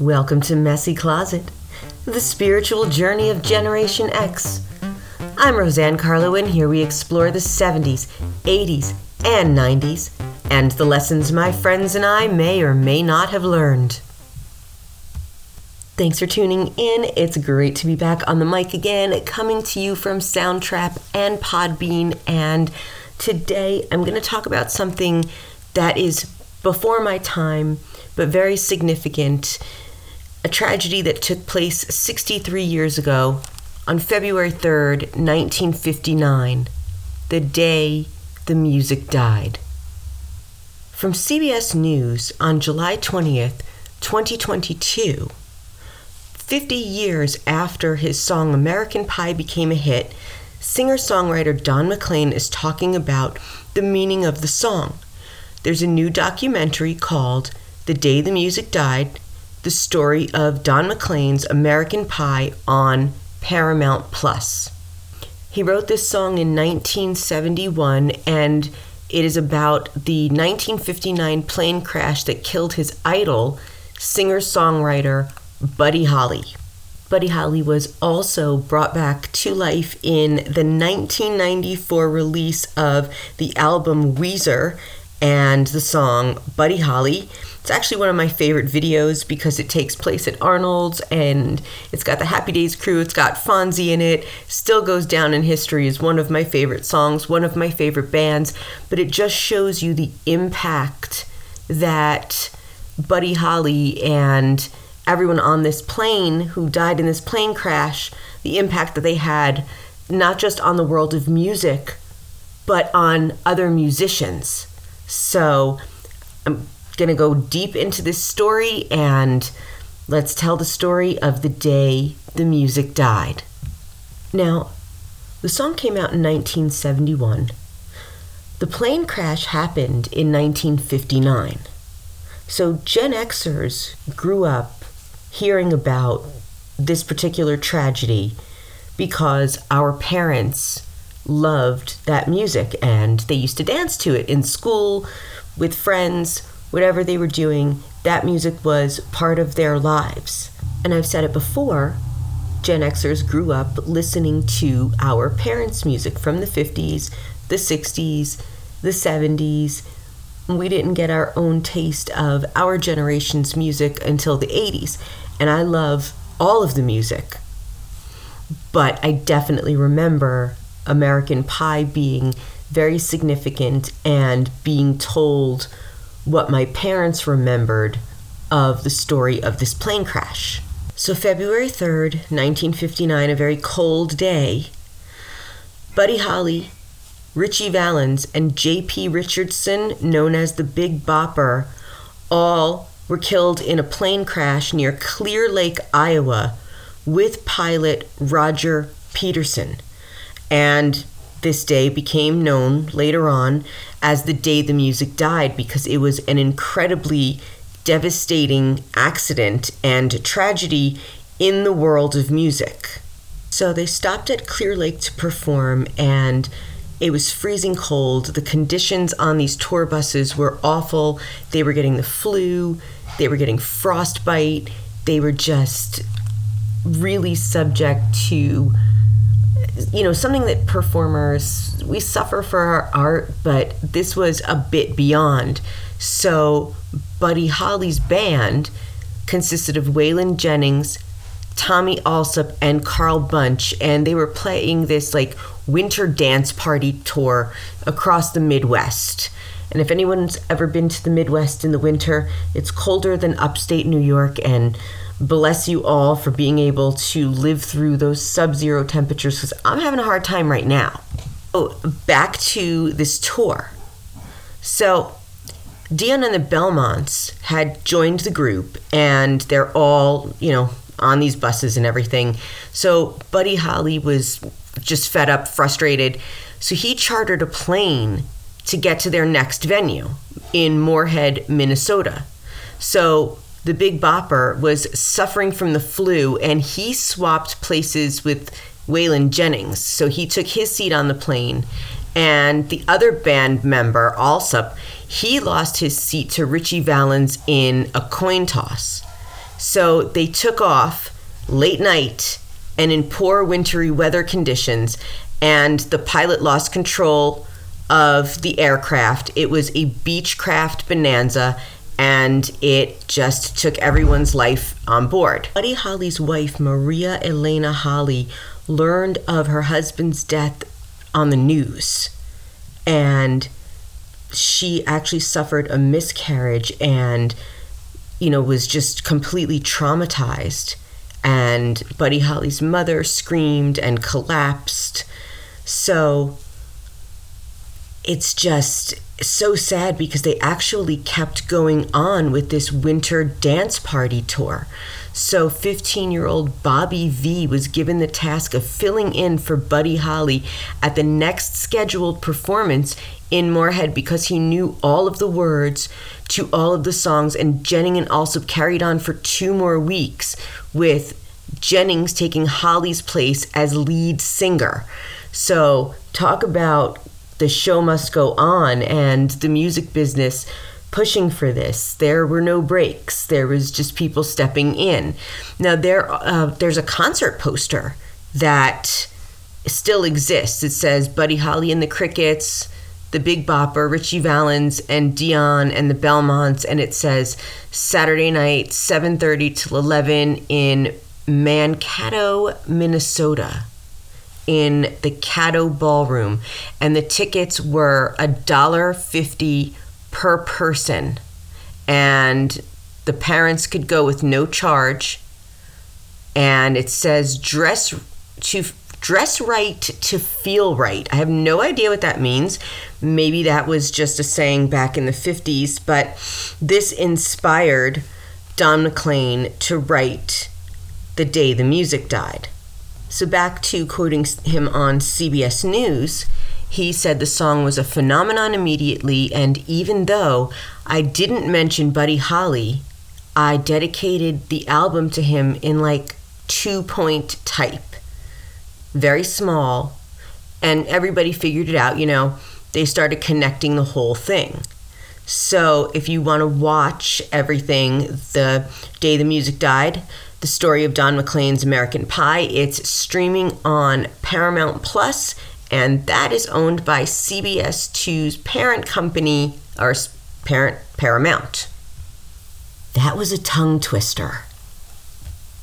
Welcome to Messy Closet, the spiritual journey of Generation X. I'm Roseanne Carlo, and here we explore the 70s, 80s, and 90s, and the lessons my friends and I may or may not have learned. Thanks for tuning in. It's great to be back on the mic again, coming to you from Soundtrap and Podbean. And today I'm going to talk about something that is before my time, but very significant. A tragedy that took place 63 years ago on February 3rd, 1959, the day the music died. From CBS News on July 20th, 2022, 50 years after his song American Pie became a hit, singer songwriter Don McLean is talking about the meaning of the song. There's a new documentary called The Day the Music Died The Story of Don McLean's American Pie on Paramount Plus. He wrote this song in 1971 and it is about the 1959 plane crash that killed his idol, singer songwriter Buddy Holly. Buddy Holly was also brought back to life in the 1994 release of the album Weezer and the song Buddy Holly. It's actually one of my favorite videos because it takes place at Arnold's and it's got the Happy Days crew, it's got Fonzie in it, still goes down in history as one of my favorite songs, one of my favorite bands, but it just shows you the impact that Buddy Holly and everyone on this plane who died in this plane crash, the impact that they had not just on the world of music, but on other musicians. So I'm going to go deep into this story and let's tell the story of the day the music died. Now, the song came out in 1971. The plane crash happened in 1959. So Gen Xers grew up hearing about this particular tragedy because our parents loved that music and they used to dance to it in school with friends, whatever they were doing. That music was part of their lives. And I've said it before Gen Xers grew up listening to our parents' music from the 50s, the 60s, the 70s. We didn't get our own taste of our generation's music until the 80s. And I love all of the music. But I definitely remember American Pie being very significant and being told what my parents remembered of the story of this plane crash. So, February 3rd, 1959, a very cold day, Buddy Holly, Ritchie Valens, and J.P. Richardson, known as the Big Bopper, all were killed in a plane crash near Clear Lake, Iowa, with pilot Roger Peterson. And this day became known later on as the day the music died because it was an incredibly devastating accident and tragedy in the world of music. So they stopped at Clear Lake to perform, and it was freezing cold. The conditions on these tour buses were awful. They were getting the flu, they were getting frostbite, they were just really subject to you know something that performers we suffer for our art but this was a bit beyond. So buddy holly's band consisted of waylon jennings tommy allsup and carl bunch and they were playing this like winter dance party tour across the midwest. And if anyone's ever been to the midwest in the winter it's colder than upstate new york and bless you all for being able to live through those sub zero temperatures because I'm having a hard time right now. Oh, back to this tour. So, Dion and the Belmonts had joined the group, and they're all, you know, on these buses and everything. So, Buddy Holly was just fed up, frustrated. So, he chartered a plane to get to their next venue in Moorhead, Minnesota. So, the Big Bopper was suffering from the flu and he swapped places with Waylon Jennings. So he took his seat on the plane and the other band member, Allsup, he lost his seat to Ritchie Valens in a coin toss. So they took off late night and in poor wintry weather conditions, and the pilot lost control of the aircraft. It was a Beechcraft Bonanza, and it just took everyone's life on board. Buddy Holly's wife, Maria Elena Holly, learned of her husband's death on the news, and she actually suffered a miscarriage and you know was just completely traumatized and Buddy Holly's mother screamed and collapsed. So it's just so sad because they actually kept going on with this winter dance party tour. So 15 year old Bobby Vee was given the task of filling in for Buddy Holly at the next scheduled performance in Moorhead because he knew all of the words to all of the songs, and Jennings also carried on for two more weeks with Jennings taking Holly's place as lead singer. So, talk about the show must go on and the music business pushing for this. There were no breaks. There was just people stepping in. Now there uh, there's a concert poster that still exists. It says Buddy Holly and the Crickets, the Big Bopper, Ritchie Valens, and Dion and the Belmonts, and it says Saturday night, 7:30 till 11 in Mankato, Minnesota in the Kato Ballroom, and the tickets were a dollar fifty per person, and the parents could go with no charge. And it says dress to dress right to feel right. I have no idea what that means. Maybe that was just a saying back in the 50s, but this inspired Don McLean to write The Day the Music Died. So, back to quoting him on CBS News, he said the song was a phenomenon immediately, and even though I didn't mention Buddy Holly, I dedicated the album to him in like two point type, very small, and everybody figured it out. You know, they started connecting the whole thing. So, if you want to watch everything, the day the music died, the story of Don McLean's American Pie. It's streaming on Paramount Plus, and that is owned by CBS 2's parent company, or parent Paramount. That was a tongue twister.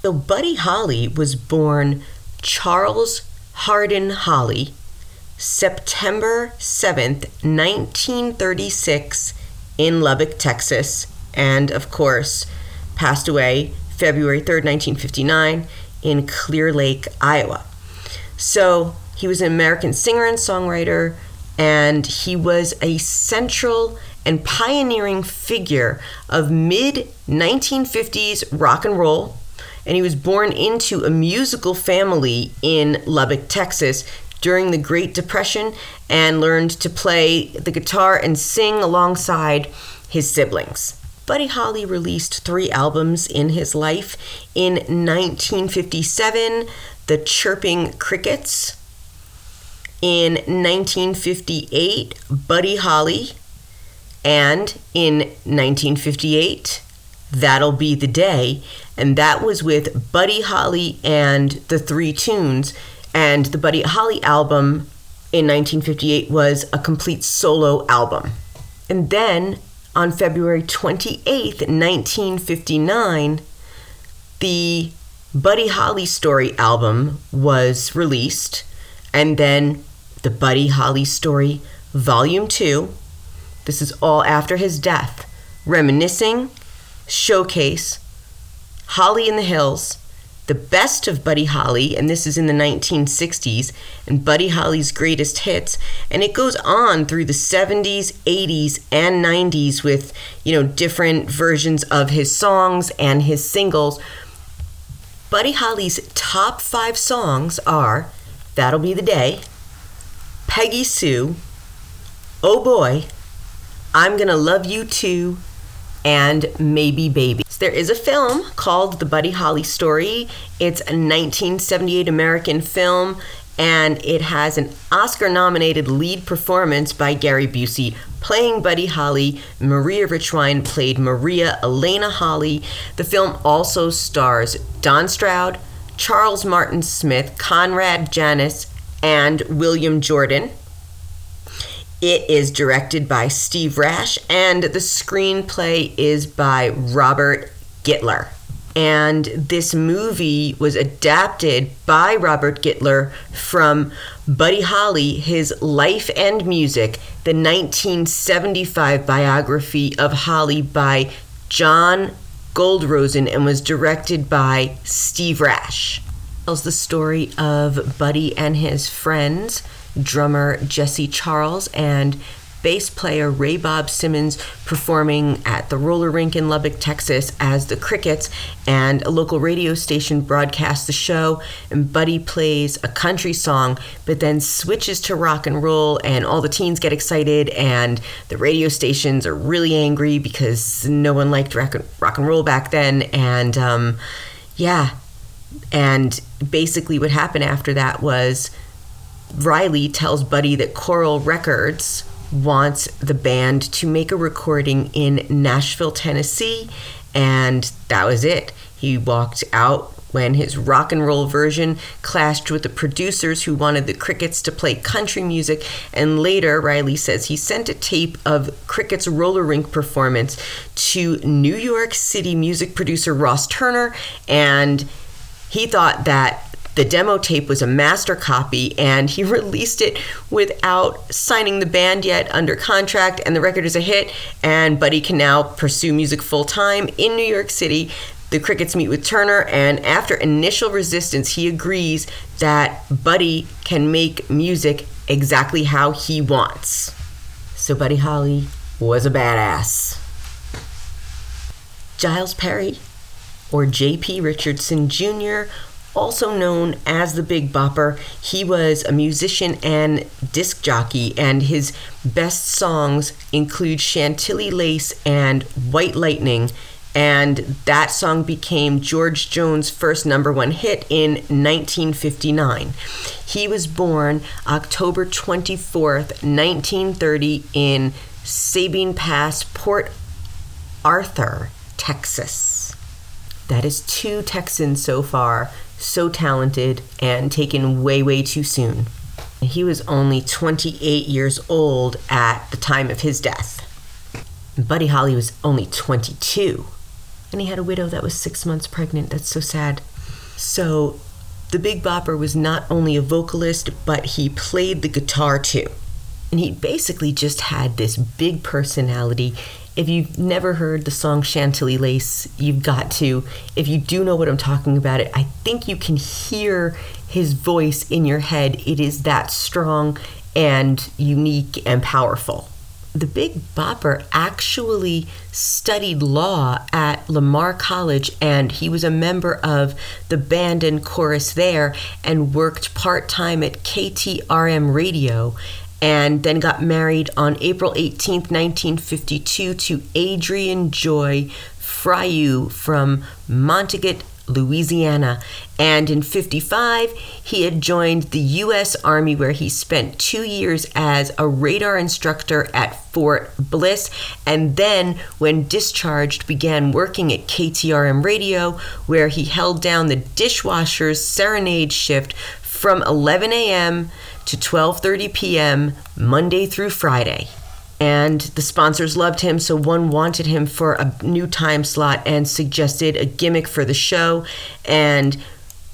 So, Buddy Holly was born Charles Hardin Holly, September 7th, 1936, in Lubbock, Texas, and of course, passed away February 3rd, 1959, in Clear Lake, Iowa. So he was an American singer and songwriter, and he was a central and pioneering figure of mid 1950s rock and roll. And he was born into a musical family in Lubbock, Texas during the Great Depression and learned to play the guitar and sing alongside his siblings. Buddy Holly released three albums in his life. In 1957, The Chirping Crickets. In 1958, Buddy Holly. And in 1958, That'll Be the Day. And that was with Buddy Holly and the Three Tunes. And the Buddy Holly album in 1958 was a complete solo album. And then on February 28th, 1959, the Buddy Holly Story album was released, and then the Buddy Holly Story Volume 2. This is all after his death. Reminiscing, Showcase, Holly in the Hills, the best of Buddy Holly, and this is in the 1960s, and Buddy Holly's greatest hits. And it goes on through the 70s, 80s, and 90s with, you know, different versions of his songs and his singles. Buddy Holly's top five songs are That'll Be the Day, Peggy Sue, Oh Boy, I'm Gonna Love You Too, and Maybe Baby. So there is a film called The Buddy Holly Story. It's a 1978 American film, and it has an Oscar nominated lead performance by Gary Busey playing Buddy Holly. Maria Richwine played Maria Elena Holly. The film also stars Don Stroud, Charles Martin Smith, Conrad Janis, and William Jordan. It is directed by Steve Rash, and the screenplay is by Robert Gittler. And this movie was adapted by Robert Gittler from Buddy Holly, his life and music, the 1975 biography of Holly by John Goldrosen, and was directed by Steve Rash. Tells the story of Buddy and his friends drummer Jesse Charles and bass player Ray Bob Simmons performing at the roller rink in Lubbock, Texas as the Crickets, and a local radio station broadcasts the show. And Buddy plays a country song, but then switches to rock and roll, and all the teens get excited, and the radio stations are really angry because no one liked rock and, roll back then. And um, yeah, and basically what happened after that was Riley tells Buddy that Coral Records wants the band to make a recording in Nashville, Tennessee, and that was it. He walked out when his rock and roll version clashed with the producers who wanted the Crickets to play country music. And later, Riley says he sent a tape of Crickets' roller rink performance to New York City music producer Ross Turner, and he thought that the demo tape was a master copy and he released it without signing the band yet under contract and the record is a hit and buddy can now pursue music full time in new york city. The crickets meet with turner and after initial resistance he agrees that buddy can make music exactly how he wants. So buddy holly was a badass. Jiles perry or jp richardson jr also known as the Big Bopper. He was a musician and disc jockey, and his best songs include Chantilly Lace and White Lightning. And that song became George Jones' first number one hit in 1959. He was born October 24th, 1930, in Sabine Pass, Port Arthur, Texas. That is two Texans so far so talented and taken way, way too soon. He was only 28 years old at the time of his death. Buddy Holly was only 22. And he had a widow that was six months pregnant. That's so sad. So the Big Bopper was not only a vocalist, but he played the guitar too. And he basically just had this big personality if you've never heard the song Chantilly Lace, you've got to. If you do know what I'm talking about it, I think you can hear his voice in your head. It is that strong and unique and powerful. The Big Bopper actually studied law at Lamar College and he was a member of the band and chorus there and worked part time at KTRM Radio and then got married on April 18th, 1952 to Adrian Joy Fryou from Montague, Louisiana. And in 55, he had joined the U.S. Army, where he spent two years as a radar instructor at Fort Bliss. And then, when discharged, began working at KTRM Radio, where he held down the dishwasher's serenade shift from 11 a.m to 12:30 p.m. Monday through Friday. And the sponsors loved him, so one wanted him for a new time slot and suggested a gimmick for the show. And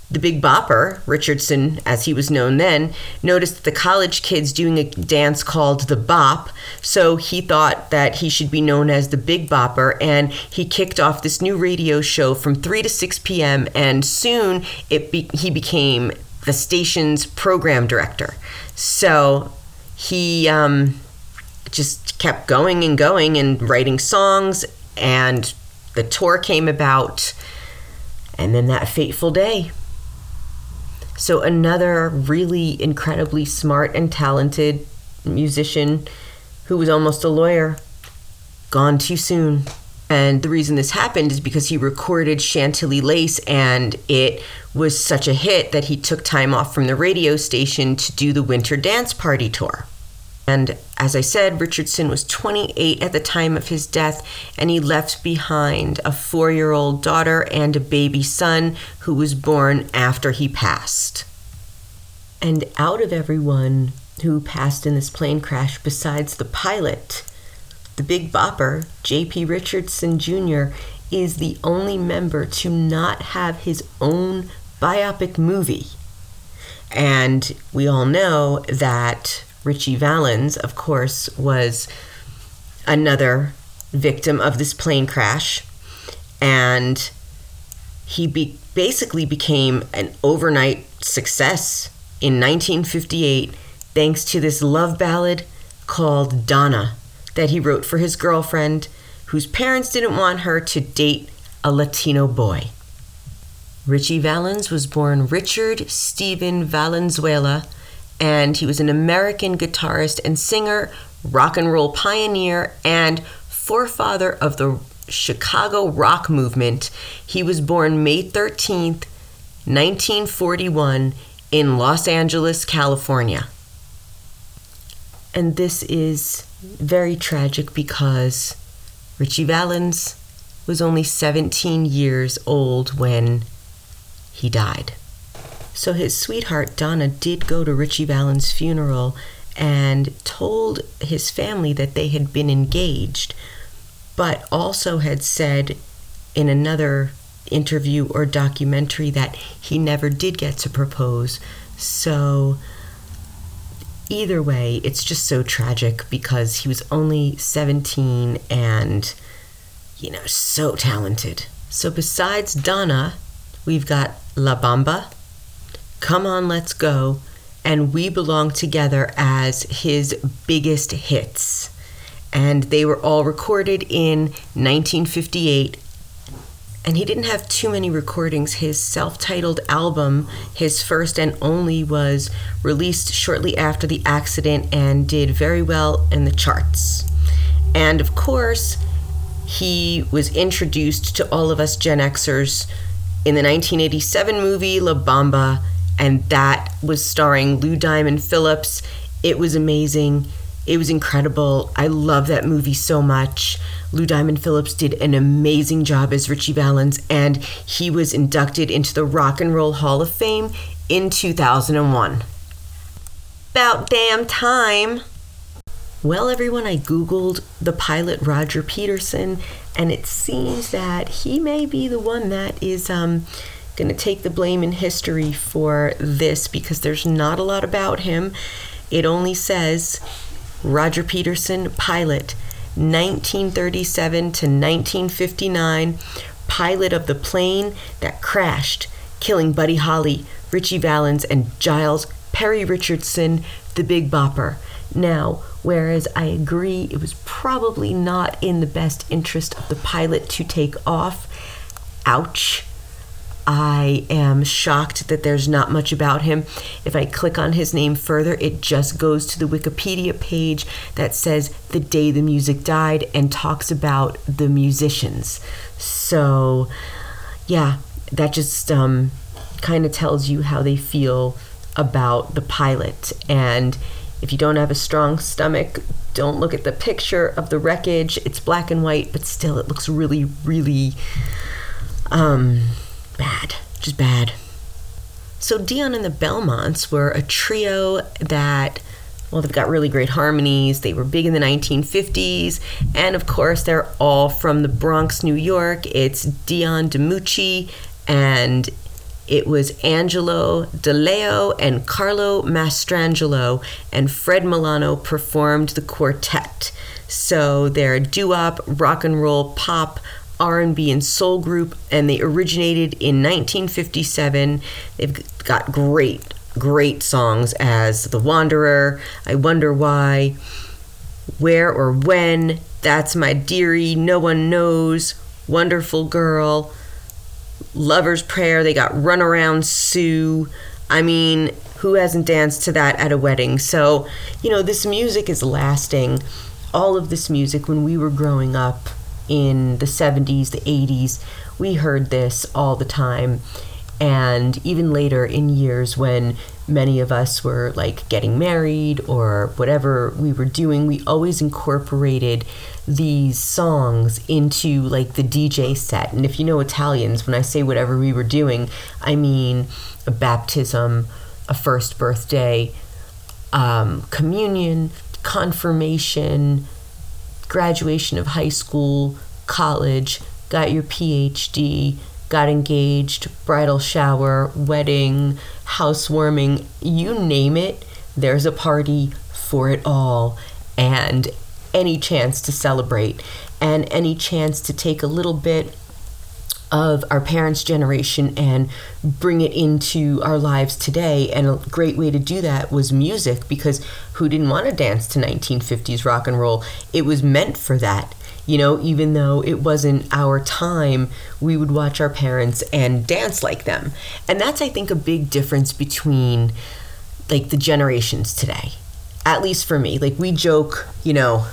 the Big Bopper, Richardson, as he was known then, noticed the college kids doing a dance called the Bop, so he thought that he should be known as the Big Bopper, and he kicked off this new radio show from 3 to 6 p.m., and soon it be- he became the station's program director. So he um, just kept going and going and writing songs, and the tour came about, and then that fateful day. So, another really incredibly smart and talented musician who was almost a lawyer, gone too soon. And the reason this happened is because he recorded Chantilly Lace and it was such a hit that he took time off from the radio station to do the Winter Dance Party tour. And as I said, Richardson was 28 at the time of his death, and he left behind a four year old daughter and a baby son who was born after he passed. And out of everyone who passed in this plane crash, besides the pilot, the Big Bopper, J.P. Richardson Jr., is the only member to not have his own biopic movie. And we all know that Ritchie Valens, of course, was another victim of this plane crash. And he be- basically became an overnight success in 1958 thanks to this love ballad called Donna that he wrote for his girlfriend, whose parents didn't want her to date a Latino boy. Ritchie Valens was born Richard Stephen Valenzuela, and he was an American guitarist and singer, rock and roll pioneer, and forefather of the Chicano rock movement. He was born May 13th, 1941, in Los Angeles, California. And this is very tragic because Ritchie Valens was only 17 years old when he died. So his sweetheart, Donna, did go to Ritchie Valens' funeral and told his family that they had been engaged, but also had said in another interview or documentary that he never did get to propose. So either way, it's just so tragic because he was only 17 and, you know, so talented. So besides Donna, we've got La Bamba, Come On, Let's Go, and We Belong Together as his biggest hits. And they were all recorded in 1958 and he didn't have too many recordings. His self titled album, his first and only, was released shortly after the accident and did very well in the charts. And of course, he was introduced to all of us Gen Xers in the 1987 movie La Bamba, and that was starring Lou Diamond Phillips. It was amazing. It was incredible. I love that movie so much. Lou Diamond Phillips did an amazing job as Ritchie Valens, and he was inducted into the Rock and Roll Hall of Fame in 2001. About damn time! Well, everyone, I Googled the pilot Roger Peterson, and it seems that he may be the one that is um, going to take the blame in history for this because there's not a lot about him. It only says Roger Peterson, pilot, 1937 to 1959, pilot of the plane that crashed, killing Buddy Holly, Ritchie Valens, and Jiles Perry Richardson, the Big Bopper. Now, whereas I agree it was probably not in the best interest of the pilot to take off, ouch I am shocked that there's not much about him. If I click on his name further, it just goes to the Wikipedia page that says the day the music died and talks about the musicians. So, yeah, that just um, kind of tells you how they feel about the pilot. And if you don't have a strong stomach, don't look at the picture of the wreckage. It's black and white, but still, it looks really, really. Um, bad, just bad. So Dion and the Belmonts were a trio that well, they've got really great harmonies. They were big in the 1950s. And of course, they're all from the Bronx, New York. It's Dion DiMucci and it was Angelo D'Aleo and Carlo Mastrangelo, and Fred Milano performed the quartet. So they're doo-wop, rock and roll, pop, R&B and soul group and they originated in 1957. They've got great great songs as The Wanderer, I Wonder Why, Where or When, That's My Dearie, No One Knows, Wonderful Girl, Lover's Prayer, they got Run Around Sue. I mean, who hasn't danced to that at a wedding? So, you know, this music is lasting. All of this music when we were growing up in the 70s, the 80s, we heard this all the time. And even later in years when many of us were like getting married or whatever we were doing, we always incorporated these songs into like the DJ set. And if you know Italians, when I say whatever we were doing, I mean a baptism, a first birthday, um, communion, confirmation, graduation of high school, college, got your PhD, got engaged, bridal shower, wedding, housewarming, you name it, there's a party for it all. And any chance to celebrate and any chance to take a little bit of our parents' generation and bring it into our lives today. And a great way to do that was music because who didn't want to dance to 1950s rock and roll? It was meant for that. You know, even though it wasn't our time, we would watch our parents and dance like them. And that's, I think, a big difference between like the generations today. At least for me. Like, we joke, you know,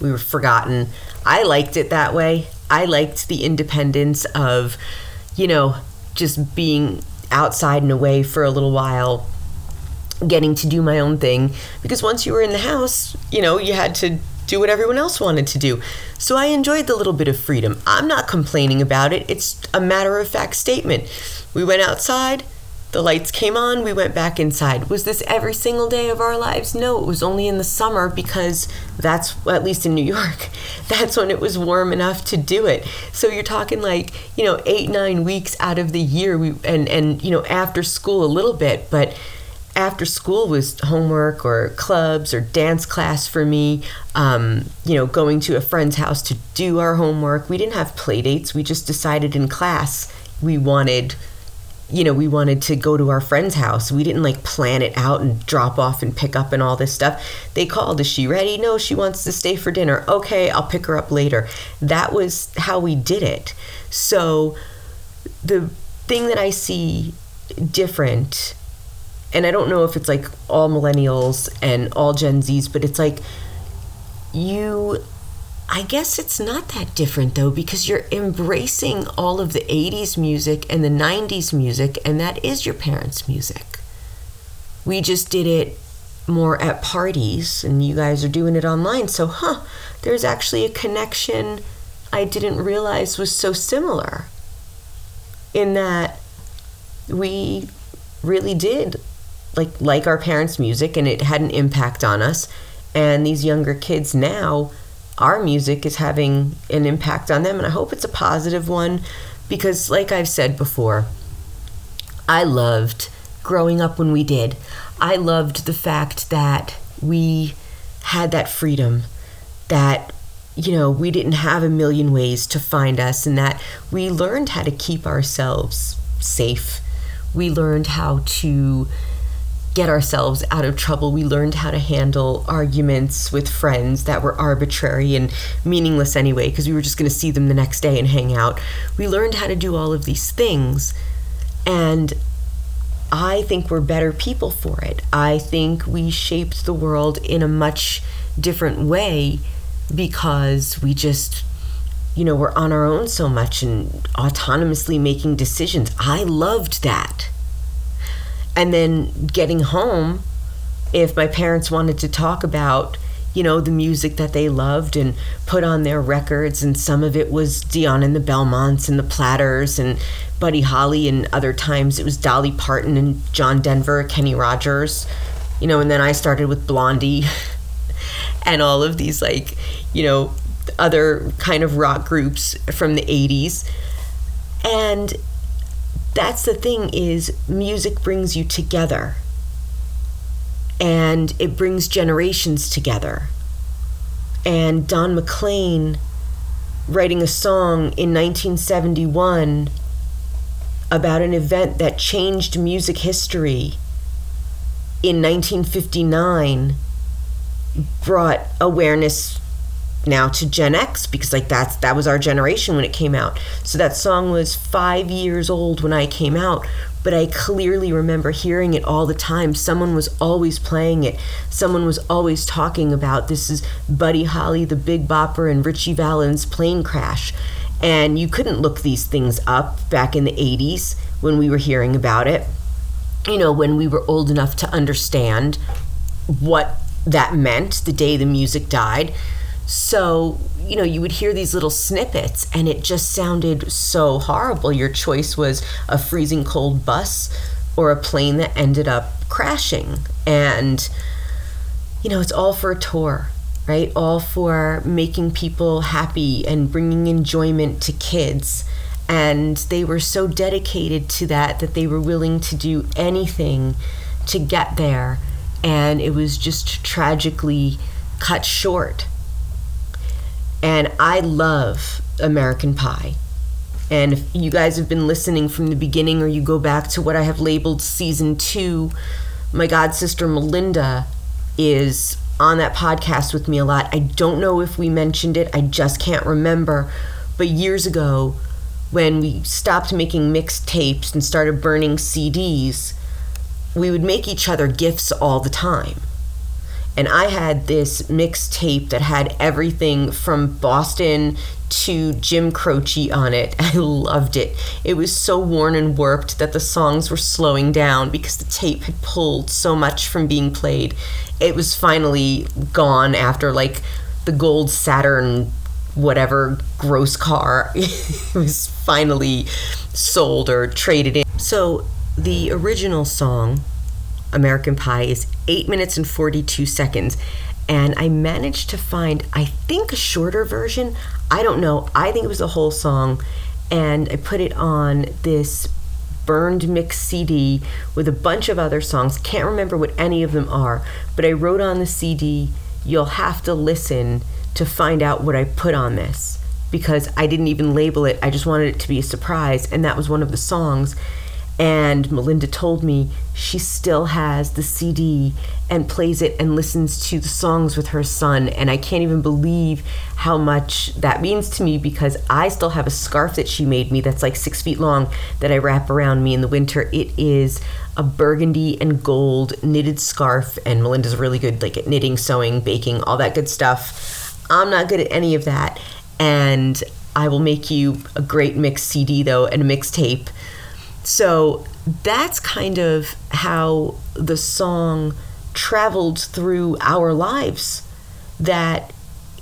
we were forgotten. I liked it that way. I liked the independence of, you know, just being outside and away for a little while, getting to do my own thing. Because once you were in the house, you know, you had to do what everyone else wanted to do. So I enjoyed the little bit of freedom. I'm not complaining about it, it's a matter of fact statement. We went outside, the lights came on, we went back inside. Was this every single day of our lives? No, it was only in the summer because that's, at least in New York, that's when it was warm enough to do it. So you're talking like, you know, eight, nine weeks out of the year, we, and, and, you know, after school a little bit, but after school was homework or clubs or dance class for me. Um, you know, going to a friend's house to do our homework. We didn't have play dates. We just decided in class we wanted, you know, we wanted to go to our friend's house. We didn't like plan it out and drop off and pick up and all this stuff. They called, Is she ready? No, she wants to stay for dinner. Okay, I'll pick her up later. That was how we did it. So the thing that I see different and I don't know if it's like all millennials and all Gen Zs, but it's like you I guess it's not that different though because you're embracing all of the 80s music and the 90s music and that is your parents' music. We just did it more at parties and you guys are doing it online. So, huh, there's actually a connection I didn't realize was so similar in that we really did like like our parents' music and it had an impact on us. And these younger kids now, our music is having an impact on them and I hope it's a positive one because like I've said before, I loved growing up when we did. I loved the fact that we had that freedom that you know, we didn't have a million ways to find us and that we learned how to keep ourselves safe. We learned how to get ourselves out of trouble. We learned how to handle arguments with friends that were arbitrary and meaningless anyway, because we were just going to see them the next day and hang out. We learned how to do all of these things. And I think we're better people for it. I think we shaped the world in a much different way because we just you know, we're on our own so much and autonomously making decisions. I loved that and then getting home if my parents wanted to talk about you know the music that they loved and put on their records and some of it was Dion and the Belmonts and the Platters and Buddy Holly and other times it was Dolly Parton and John Denver, Kenny Rogers, you know, and then I started with Blondie and all of these like, you know, other kind of rock groups from the 80s. And that's the thing is music brings you together. And it brings generations together. And don mclean writing a song in 1971 about an event that changed music history in 1959 brought awareness now to Gen X because like that's that was our generation when it came out. So that song was 5 years old when I came out, but I clearly remember hearing it all the time. Someone was always playing it. Someone was always talking about this is Buddy Holly, the Big Bopper and Ritchie Valens plane crash. And you couldn't look these things up back in the 80s when we were hearing about it. You know, when we were old enough to understand what that meant the day the music died. So, you know, you would hear these little snippets and it just sounded so horrible. Your choice was a freezing cold bus or a plane that ended up crashing. And, you know, it's all for a tour, right? All for making people happy and bringing enjoyment to kids. And they were so dedicated to that that they were willing to do anything to get there and it was just tragically cut short. And I love American Pie. And if you guys have been listening from the beginning or you go back to what I have labeled season two, my god sister Melinda is on that podcast with me a lot. I don't know if we mentioned it, I just can't remember. But years ago, when we stopped making mixtapes and started burning CDs, we would make each other gifts all the time. And I had this mixtape that had everything from Boston to Jim Croce on it. I loved it. It was so worn and warped that the songs were slowing down because the tape had pulled so much from being played. It was finally gone after like the gold Saturn whatever gross car was finally sold or traded in. So the original song, American Pie, is 8 minutes and 42 seconds. And I managed to find, I think, a shorter version. I don't know. I think it was a whole song. And I put it on this burned mix CD with a bunch of other songs. Can't remember what any of them are, but I wrote on the CD, you'll have to listen to find out what I put on this because I didn't even label it. I just wanted it to be a surprise. And that was one of the songs. And Melinda told me she still has the CD and plays it and listens to the songs with her son. And I can't even believe how much that means to me because I still have a scarf that she made me that's like six feet long that I wrap around me in the winter. It is a burgundy and gold knitted scarf. And Melinda's really good like at knitting, sewing, baking, all that good stuff. I'm not good at any of that. And I will make you a great mix CD though and a mixtape so that's kind of how the song traveled through our lives. That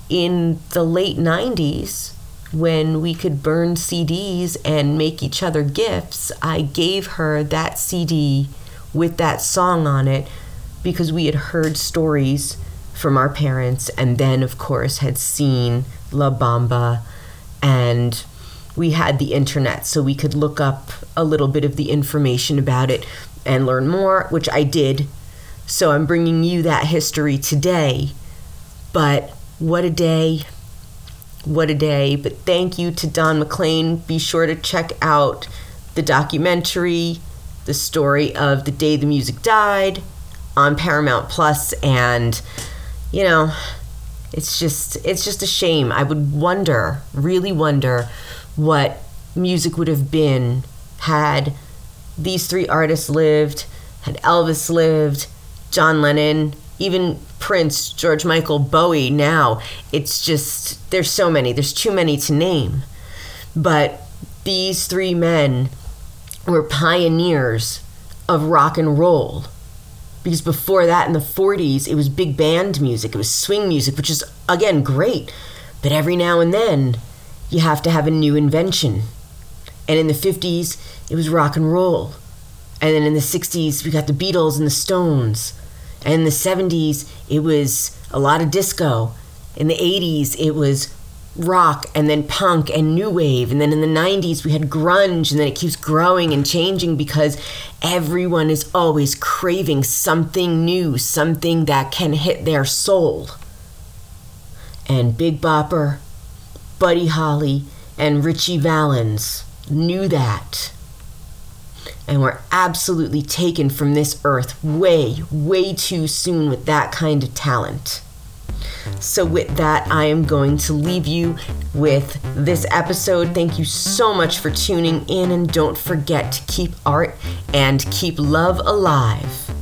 in the late 90s, when we could burn CDs and make each other gifts, I gave her that CD with that song on it because we had heard stories from our parents and then, of course, had seen La Bamba and we had the internet, so we could look up a little bit of the information about it and learn more, which I did. So I'm bringing you that history today. But what a day! What a day. But thank you to Don McLean. Be sure to check out the documentary, the story of the day the music died on Paramount Plus and you know, it's just it's just a shame. I would wonder, really wonder what music would have been had these three artists lived, had Elvis lived, John Lennon, even Prince, George Michael, Bowie now. It's just, there's so many, there's too many to name. But these three men were pioneers of rock and roll. Because before that, in the 40s, it was big band music, it was swing music, which is, again, great. But every now and then, you have to have a new invention. And in the 50s, it was rock and roll. And then in the 60s, we got the Beatles and the Stones. And in the 70s, it was a lot of disco. In the 80s, it was rock and then punk and new wave. And then in the 90s, we had grunge. And then it keeps growing and changing because everyone is always craving something new, something that can hit their soul. And Big Bopper Buddy Holly and Ritchie Valens knew that and were absolutely taken from this earth way, way too soon with that kind of talent. So, with that, I am going to leave you with this episode. Thank you so much for tuning in, and don't forget to keep art and keep love alive.